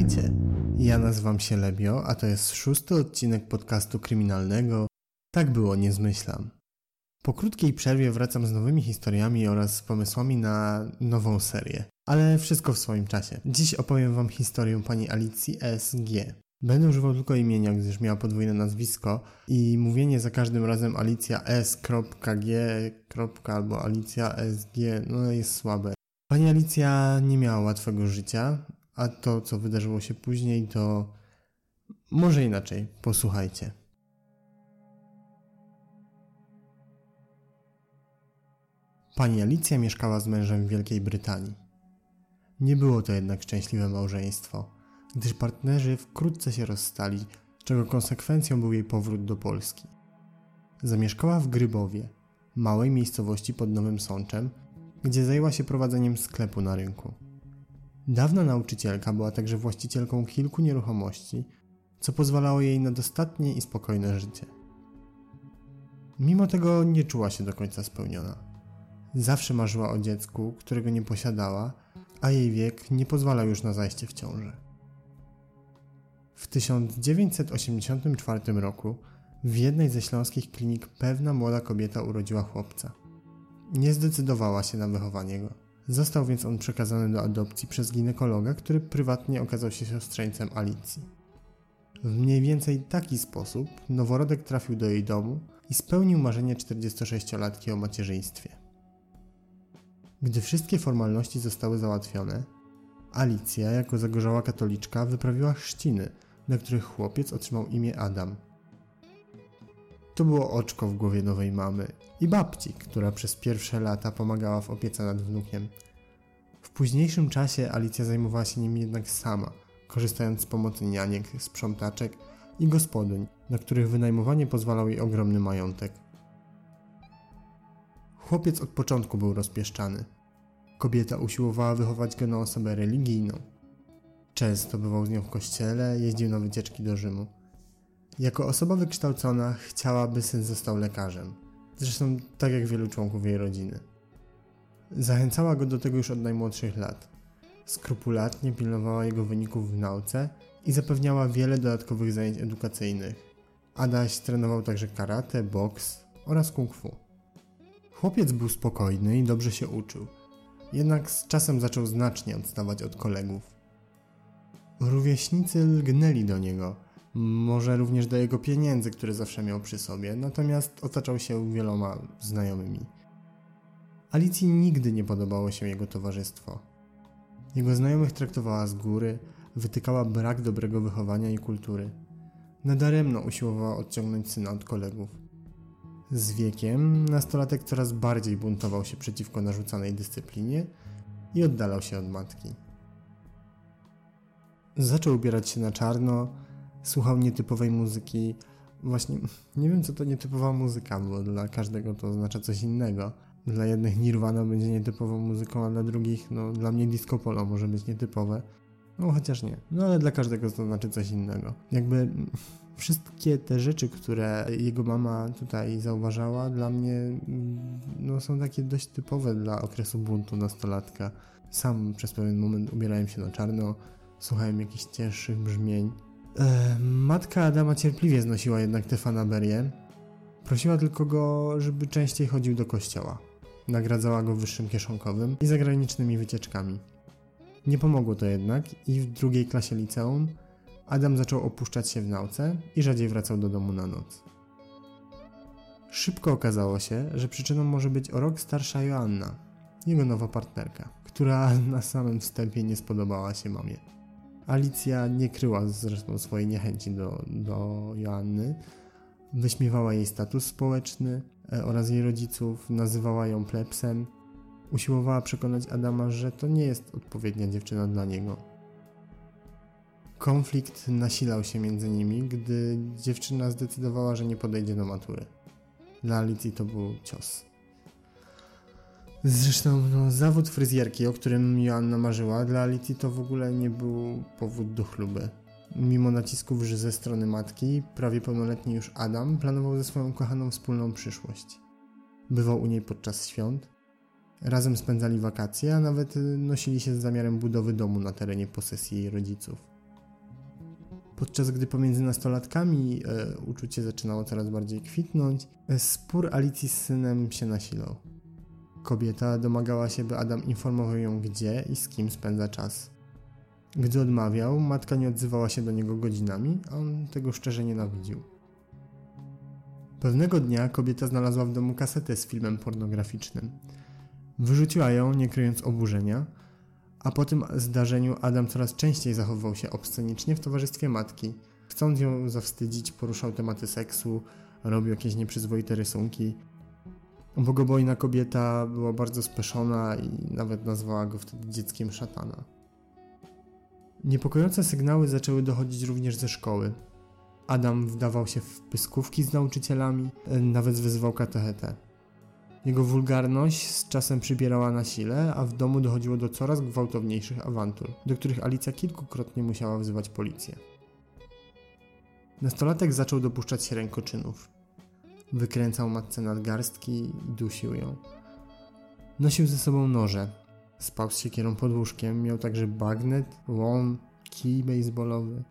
Witajcie! Ja nazywam się Lebio, a to jest szósty odcinek podcastu kryminalnego Tak było, nie zmyślam. Po krótkiej przerwie wracam z nowymi historiami oraz pomysłami na nową serię. Ale wszystko w swoim czasie. Dziś opowiem wam historię pani Alicji SG. Będę używał tylko imienia, gdyż miała podwójne nazwisko i mówienie za każdym razem Alicja S.G. albo Alicja SG no jest słabe. Pani Alicja nie miała łatwego życia, a to, co wydarzyło się później, to może inaczej. Posłuchajcie. Pani Alicja mieszkała z mężem w Wielkiej Brytanii. Nie było to jednak szczęśliwe małżeństwo, gdyż partnerzy wkrótce się rozstali, czego konsekwencją był jej powrót do Polski. Zamieszkała w Grybowie, małej miejscowości pod Nowym Sączem, gdzie zajęła się prowadzeniem sklepu na rynku. Dawna nauczycielka była także właścicielką kilku nieruchomości, co pozwalało jej na dostatnie i spokojne życie. Mimo tego nie czuła się do końca spełniona. Zawsze marzyła o dziecku, którego nie posiadała, a jej wiek nie pozwalał już na zajście w ciążę. W 1984 roku w jednej ze śląskich klinik pewna młoda kobieta urodziła chłopca. Nie zdecydowała się na wychowanie go. Został więc on przekazany do adopcji przez ginekologa, który prywatnie okazał się siostrzeńcem Alicji. W mniej więcej taki sposób noworodek trafił do jej domu i spełnił marzenie 46-latki o macierzyństwie. Gdy wszystkie formalności zostały załatwione, Alicja, jako zagorzała katoliczka, wyprawiła chrzciny, na których chłopiec otrzymał imię Adam. To było oczko w głowie nowej mamy i babci, która przez pierwsze lata pomagała w opiece nad wnukiem. W późniejszym czasie Alicja zajmowała się nim jednak sama, korzystając z pomocy nianiek, sprzątaczek i gospodyń, na których wynajmowanie pozwalał jej ogromny majątek. Chłopiec od początku był rozpieszczany. Kobieta usiłowała wychować go na osobę religijną. Często bywał z nią w kościele, jeździł na wycieczki do Rzymu. Jako osoba wykształcona chciała, by syn został lekarzem. Zresztą tak jak wielu członków jej rodziny. Zachęcała go do tego już od najmłodszych lat. Skrupulatnie pilnowała jego wyników w nauce i zapewniała wiele dodatkowych zajęć edukacyjnych. Adaś trenował także karate, boks oraz kung fu. Chłopiec był spokojny i dobrze się uczył, jednak z czasem zaczął znacznie odstawać od kolegów. Rówieśnicy lgnęli do niego, może również do jego pieniędzy, które zawsze miał przy sobie, natomiast otaczał się wieloma znajomymi. Alicji nigdy nie podobało się jego towarzystwo. Jego znajomych traktowała z góry, wytykała brak dobrego wychowania i kultury. Nadaremno usiłowała odciągnąć syna od kolegów. Z wiekiem nastolatek coraz bardziej buntował się przeciwko narzucanej dyscyplinie i oddalał się od matki. Zaczął ubierać się na czarno, słuchał nietypowej muzyki. Właśnie nie wiem, co to nietypowa muzyka, bo dla każdego to oznacza coś innego. Dla jednych Nirvana będzie nietypową muzyką, a dla drugich, no dla mnie disco polo może być nietypowe. No chociaż nie. No ale dla każdego to znaczy coś innego. Jakby wszystkie te rzeczy, które jego mama tutaj zauważała, dla mnie no, są takie dość typowe dla okresu buntu nastolatka. Sam przez pewien moment ubierałem się na czarno, słuchałem jakichś cięższych brzmień. E, matka Adama cierpliwie znosiła jednak te fanaberie. Prosiła tylko go, żeby częściej chodził do kościoła. Nagradzała go wyższym kieszonkowym i zagranicznymi wycieczkami. Nie pomogło to jednak i w drugiej klasie liceum Adam zaczął opuszczać się w nauce i rzadziej wracał do domu na noc. Szybko okazało się, że przyczyną może być o rok starsza Joanna, jego nowa partnerka, która na samym wstępie nie spodobała się mamie. Alicja nie kryła zresztą swojej niechęci do, do Joanny, wyśmiewała jej status społeczny e, oraz jej rodziców, nazywała ją plebsem, usiłowała przekonać Adama, że to nie jest odpowiednia dziewczyna dla niego. Konflikt nasilał się między nimi, gdy dziewczyna zdecydowała, że nie podejdzie do matury. Dla Alicji to był cios. Zresztą no, zawód fryzjerki, o którym Joanna marzyła, dla Alicji to w ogóle nie był powód do chluby. Mimo nacisków ze strony matki, prawie pełnoletni już Adam planował ze swoją kochaną wspólną przyszłość. Bywał u niej podczas świąt, razem spędzali wakacje, a nawet nosili się z zamiarem budowy domu na terenie posesji jej rodziców. Podczas gdy pomiędzy nastolatkami e, uczucie zaczynało coraz bardziej kwitnąć, e, spór Alicji z synem się nasilał. Kobieta domagała się, by Adam informował ją, gdzie i z kim spędza czas. Gdy odmawiał, matka nie odzywała się do niego godzinami, a on tego szczerze nienawidził. Pewnego dnia kobieta znalazła w domu kasetę z filmem pornograficznym. Wyrzuciła ją, nie kryjąc oburzenia, a po tym zdarzeniu Adam coraz częściej zachowywał się obscenicznie w towarzystwie matki. Chcąc ją zawstydzić, poruszał tematy seksu, robił jakieś nieprzyzwoite rysunki. Bogobojna kobieta była bardzo speszona i nawet nazwała go wtedy dzieckiem szatana. Niepokojące sygnały zaczęły dochodzić również ze szkoły. Adam wdawał się w pyskówki z nauczycielami, nawet wyzywał katechetę. Jego wulgarność z czasem przybierała na sile, a w domu dochodziło do coraz gwałtowniejszych awantur, do których Alicja kilkukrotnie musiała wzywać policję. Nastolatek zaczął dopuszczać się rękoczynów. Wykręcał matce nadgarstki i dusił ją. Nosił ze sobą noże. Spał z siekierą pod łóżkiem, miał także bagnet, łom, kij baseballowy.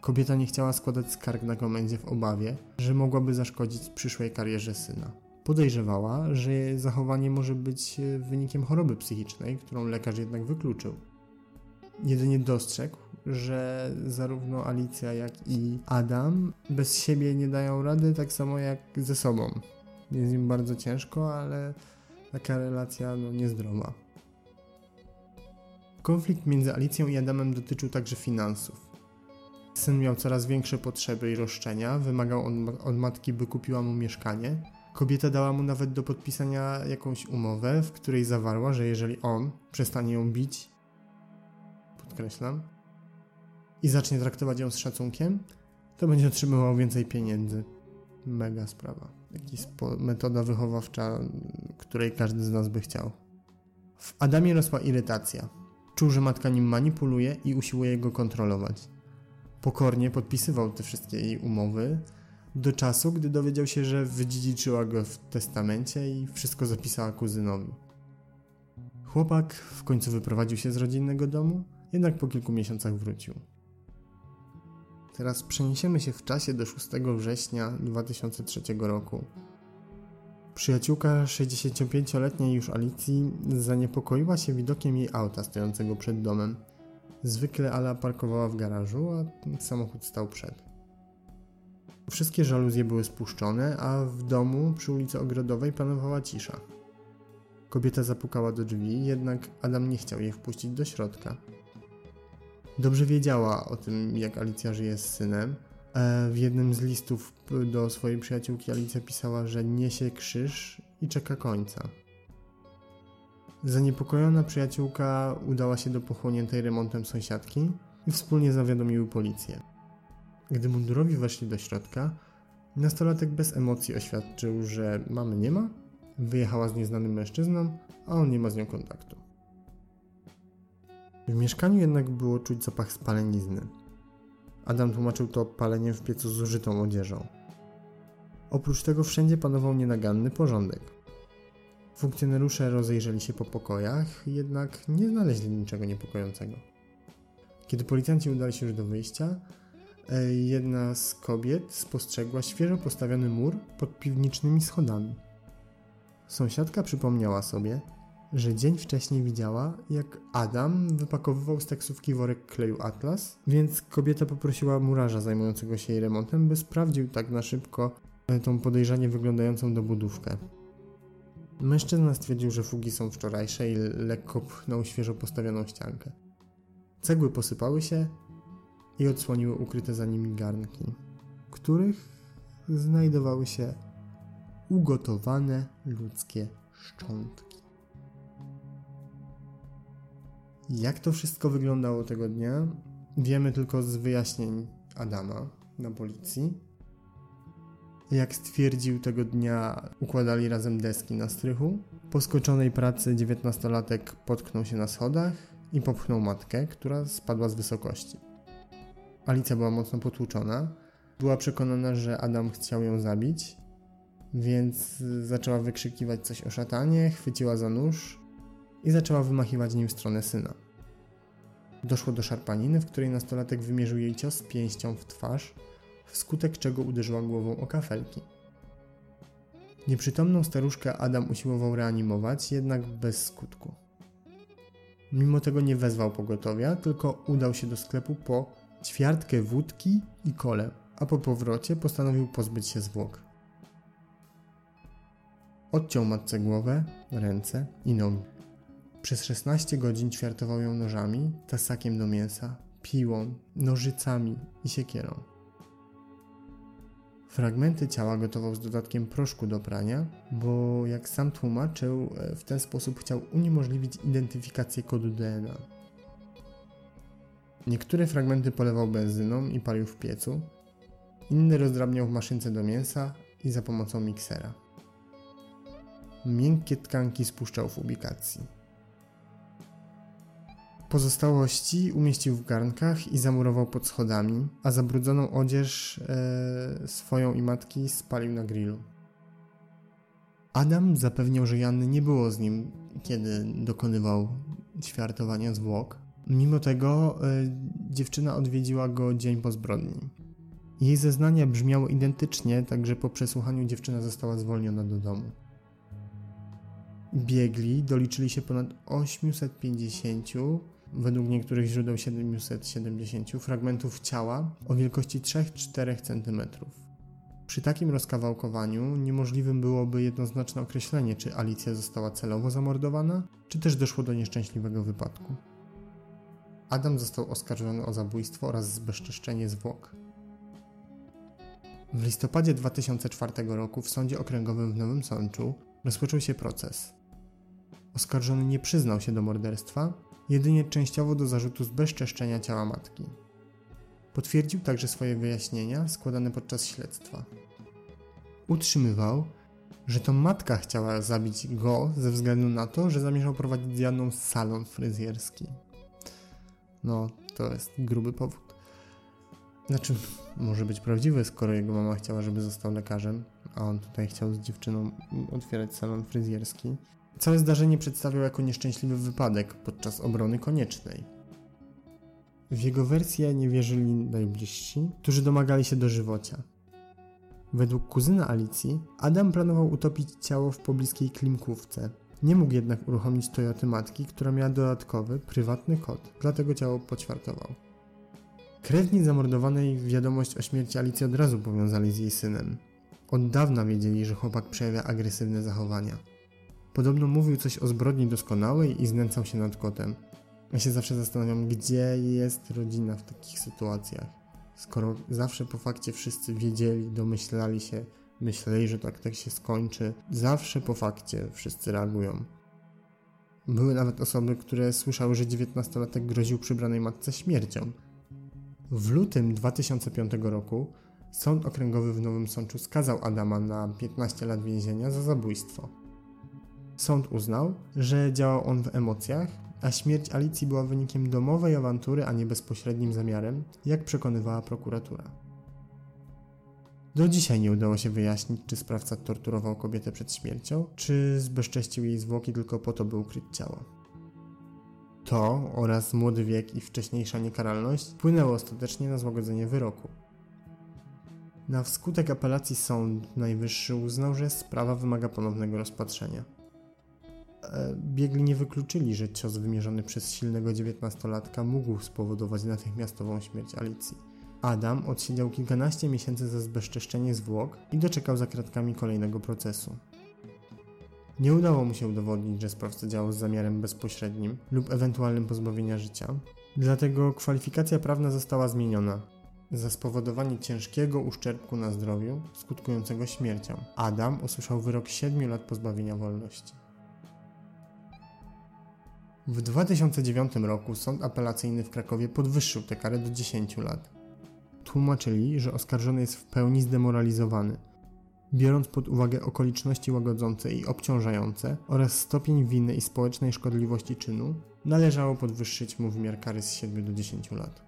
Kobieta nie chciała składać skarg na komendzie w obawie, że mogłaby zaszkodzić przyszłej karierze syna. Podejrzewała, że zachowanie może być wynikiem choroby psychicznej, którą lekarz jednak wykluczył. Jedynie dostrzegł, że zarówno Alicja, jak i Adam bez siebie nie dają rady, tak samo jak ze sobą. Jest im bardzo ciężko, ale taka relacja no, niezdrowa. Konflikt między Alicją i Adamem dotyczył także finansów. Syn miał coraz większe potrzeby i roszczenia, wymagał od, od matki, by kupiła mu mieszkanie, Kobieta dała mu nawet do podpisania jakąś umowę, w której zawarła, że jeżeli on przestanie ją bić, podkreślam, i zacznie traktować ją z szacunkiem, to będzie otrzymywał więcej pieniędzy. Mega sprawa. Jakaś metoda wychowawcza, której każdy z nas by chciał. W Adamie rosła irytacja. Czuł, że matka nim manipuluje i usiłuje go kontrolować. Pokornie podpisywał te wszystkie jej umowy, do czasu, gdy dowiedział się, że wydziedziczyła go w testamencie i wszystko zapisała kuzynowi. Chłopak w końcu wyprowadził się z rodzinnego domu, jednak po kilku miesiącach wrócił. Teraz przeniesiemy się w czasie do 6 września 2003 roku. Przyjaciółka 65-letniej już Alicji zaniepokoiła się widokiem jej auta stojącego przed domem. Zwykle Ala parkowała w garażu, a samochód stał przed. Wszystkie żaluzje były spuszczone, a w domu przy ulicy Ogrodowej panowała cisza. Kobieta zapukała do drzwi, jednak Adam nie chciał jej wpuścić do środka. Dobrze wiedziała o tym, jak Alicja żyje z synem. E, w jednym z listów do swojej przyjaciółki Alicja pisała, że niesie krzyż i czeka końca. Zaniepokojona przyjaciółka udała się do pochłoniętej remontem sąsiadki i wspólnie zawiadomiły policję. Gdy mundurowi weszli do środka, nastolatek bez emocji oświadczył, że mamy nie ma, wyjechała z nieznanym mężczyzną, a on nie ma z nią kontaktu. W mieszkaniu jednak było czuć zapach spalenizny. Adam tłumaczył to paleniem w piecu zużytą odzieżą. Oprócz tego wszędzie panował nienaganny porządek. Funkcjonariusze rozejrzeli się po pokojach, jednak nie znaleźli niczego niepokojącego. Kiedy policjanci udali się już do wyjścia, E, jedna z kobiet spostrzegła świeżo postawiony mur pod piwnicznymi schodami. Sąsiadka przypomniała sobie, że dzień wcześniej widziała, jak Adam wypakowywał z taksówki worek kleju Atlas, więc kobieta poprosiła murarza zajmującego się jej remontem, by sprawdził tak na szybko e, tą podejrzanie wyglądającą dobudówkę. Mężczyzna stwierdził, że fugi są wczorajsze i lekko pchnął świeżo postawioną ściankę. Cegły posypały się, i odsłoniły ukryte za nimi garnki, w których znajdowały się ugotowane ludzkie szczątki. Jak to wszystko wyglądało tego dnia, wiemy tylko z wyjaśnień Adama na policji. Jak stwierdził tego dnia, układali razem deski na strychu. Po skończonej pracy dziewiętnastolatek potknął się na schodach i popchnął matkę, która spadła z wysokości. Alicja była mocno potłuczona. Była przekonana, że Adam chciał ją zabić, więc zaczęła wykrzykiwać coś o szatanie, chwyciła za nóż i zaczęła wymachiwać nim w stronę syna. Doszło do szarpaniny, w której nastolatek wymierzył jej cios pięścią w twarz, wskutek czego uderzyła głową o kafelki. Nieprzytomną staruszkę Adam usiłował reanimować, jednak bez skutku. Mimo tego nie wezwał pogotowia, tylko udał się do sklepu po ćwiartkę wódki i kole, a po powrocie postanowił pozbyć się zwłok. Odciął matce głowę, ręce i nogi. Przez 16 godzin ćwiartował ją nożami, tasakiem do mięsa, piłą, nożycami i siekierą. Fragmenty ciała gotował z dodatkiem proszku do prania, bo jak sam tłumaczył, e, w ten sposób chciał uniemożliwić identyfikację kodu DNA. Niektóre fragmenty polewał benzyną i palił w piecu, inne rozdrabniał w maszynce do mięsa i za pomocą miksera. Miękkie tkanki spuszczał w ubikacji. Pozostałości umieścił w garnkach i zamurował pod schodami, a zabrudzoną odzież e, swoją i matki spalił na grillu. Adam zapewniał, że Janny nie było z nim, kiedy dokonywał ćwiartowania zwłok. Mimo tego e, dziewczyna odwiedziła go dzień po zbrodni. Jej zeznania brzmiały identycznie, także po przesłuchaniu dziewczyna została zwolniona do domu. Biegli doliczyli się ponad 850 według niektórych źródeł 770 fragmentów ciała o wielkości 3-4 cm. Przy takim rozkawałkowaniu niemożliwym byłoby jednoznaczne określenie, czy Alicja została celowo zamordowana, czy też doszło do nieszczęśliwego wypadku. Adam został oskarżony o zabójstwo oraz zbezczeszczenie zwłok. W listopadzie 2004 roku w Sądzie Okręgowym w Nowym Sączu rozpoczął się proces. Oskarżony nie przyznał się do morderstwa, jedynie częściowo do zarzutu zbezczeszczenia ciała matki. Potwierdził także swoje wyjaśnienia składane podczas śledztwa. Utrzymywał, że to matka chciała zabić go ze względu na to, że zamierzał prowadzić z Janą salon fryzjerski. No, to jest gruby powód. Znaczy, może być prawdziwy, skoro jego mama chciała, żeby został lekarzem, a on tutaj chciał z dziewczyną otwierać salon fryzjerski. Całe zdarzenie przedstawiał jako nieszczęśliwy wypadek podczas obrony koniecznej. W jego wersję nie wierzyli najbliżsi, którzy domagali się dożywocia. Według kuzyna Alicji, Adam planował utopić ciało w pobliskiej klimkówce. Nie mógł jednak uruchomić Toyoty matki, która miała dodatkowy, prywatny kod, dlatego ciało poćwiartował. Krewni zamordowanej wiadomość o śmierci Alicji od razu powiązali z jej synem. Od dawna wiedzieli, że chłopak przejawia agresywne zachowania. Podobno mówił coś o zbrodni doskonałej i znęcał się nad kotem. Ja się zawsze zastanawiam, gdzie jest rodzina w takich sytuacjach. Skoro zawsze po fakcie wszyscy wiedzieli, domyślali się, myśleli, że tak tak się skończy, zawsze po fakcie wszyscy reagują. Były nawet osoby, które słyszały, że 19-latek groził przybranej matce śmiercią. W lutym 2005 roku Sąd Okręgowy w Nowym Sączu skazał Adama na 15 lat więzienia za zabójstwo. Sąd uznał, że działał on w emocjach, a śmierć Alicji była wynikiem domowej awantury, a nie bezpośrednim zamiarem, jak przekonywała prokuratura. Do dzisiaj nie udało się wyjaśnić, czy sprawca torturował kobietę przed śmiercią, czy zbezcześcił jej zwłoki tylko po to, by ukryć ciało. To oraz młody wiek i wcześniejsza niekaralność wpłynęło ostatecznie na złagodzenie wyroku. Na wskutek apelacji Sąd Najwyższy uznał, że sprawa wymaga ponownego rozpatrzenia. E, biegli nie wykluczyli, że cios wymierzony przez silnego dziewiętnastolatka mógł spowodować natychmiastową śmierć Alicji. Adam odsiedział kilkanaście miesięcy za zbezczeszczenie zwłok i doczekał za kratkami kolejnego procesu. Nie udało mu się udowodnić, że sprawca działał z zamiarem bezpośrednim lub ewentualnym pozbawienia życia, dlatego kwalifikacja prawna została zmieniona za spowodowanie ciężkiego uszczerbku na zdrowiu skutkującego śmiercią. Adam usłyszał wyrok 7 lat pozbawienia wolności. W 2009 roku sąd apelacyjny w Krakowie podwyższył tę karę do 10 lat. Tłumaczyli, że oskarżony jest w pełni zdemoralizowany. Biorąc pod uwagę okoliczności łagodzące i obciążające oraz stopień winy i społecznej szkodliwości czynu, należało podwyższyć mu wymiar kary z 7 do 10 lat.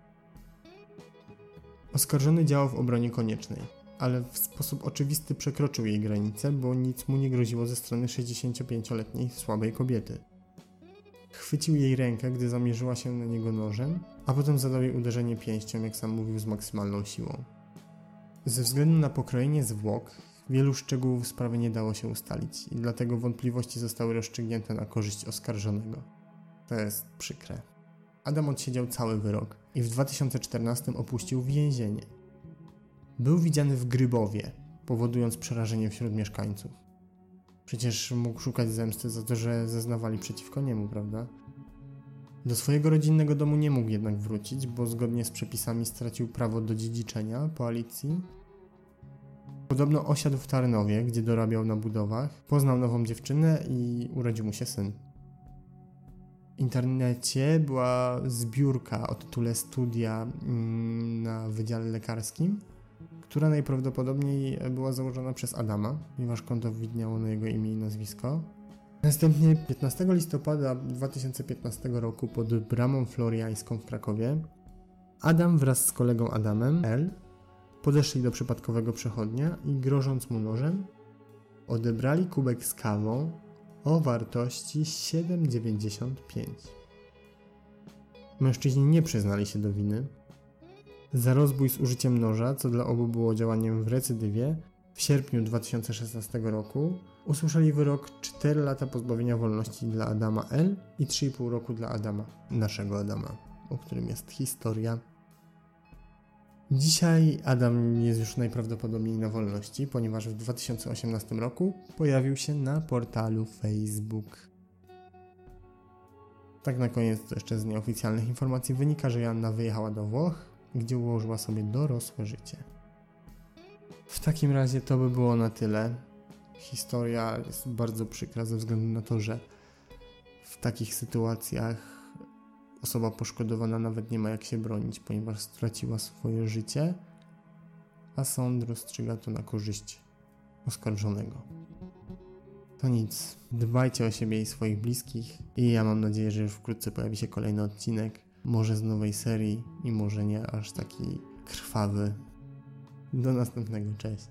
Oskarżony działał w obronie koniecznej, ale w sposób oczywisty przekroczył jej granice, bo nic mu nie groziło ze strony 65-letniej słabej kobiety. Chwycił jej rękę, gdy zamierzyła się na niego nożem, a potem zadał jej uderzenie pięścią, jak sam mówił, z maksymalną siłą. Ze względu na pokrojenie zwłok, wielu szczegółów sprawy nie dało się ustalić i dlatego wątpliwości zostały rozstrzygnięte na korzyść oskarżonego. To jest przykre. Adam odsiedział cały wyrok i w 2014 opuścił więzienie. Był widziany w Grybowie, powodując przerażenie wśród mieszkańców. Przecież mógł szukać zemsty za to, że zeznawali przeciwko niemu, prawda? Do swojego rodzinnego domu nie mógł jednak wrócić, bo zgodnie z przepisami stracił prawo do dziedziczenia po Alicji. Podobno osiadł w Tarnowie, gdzie dorabiał na budowach, poznał nową dziewczynę i urodził mu się syn. W internecie była zbiórka o tytule Studia mm, na Wydziale Lekarskim, która najprawdopodobniej była założona przez Adama, ponieważ konto widniało na jego imię i nazwisko. Następnie 15 listopada 2015 roku pod bramą floriańską w Krakowie Adam wraz z kolegą Adamem L podeszli do przypadkowego przechodnia i grożąc mu nożem odebrali kubek z kawą o wartości 7,95. Mężczyźni nie przyznali się do winy. Za rozbój z użyciem noża, co dla obu było działaniem w recydywie, w sierpniu 2016 roku usłyszeli wyrok 4 lata pozbawienia wolności dla Adama L i 3,5 roku dla Adama, naszego Adama, o którym jest historia. Dzisiaj Adam jest już najprawdopodobniej na wolności, ponieważ w 2018 roku pojawił się na portalu Facebook. Tak na koniec to jeszcze z nieoficjalnych informacji wynika, że Joanna wyjechała do Włoch, gdzie ułożyła sobie dorosłe życie. W takim razie to by było na tyle. Historia jest bardzo przykra ze względu na to, że w takich sytuacjach osoba poszkodowana nawet nie ma jak się bronić, ponieważ straciła swoje życie, a sąd rozstrzyga to na korzyść oskarżonego. To nic. Dbajcie o siebie i swoich bliskich i ja mam nadzieję, że już wkrótce pojawi się kolejny odcinek, może z nowej serii i może nie aż taki krwawy. Do następnego, cześć.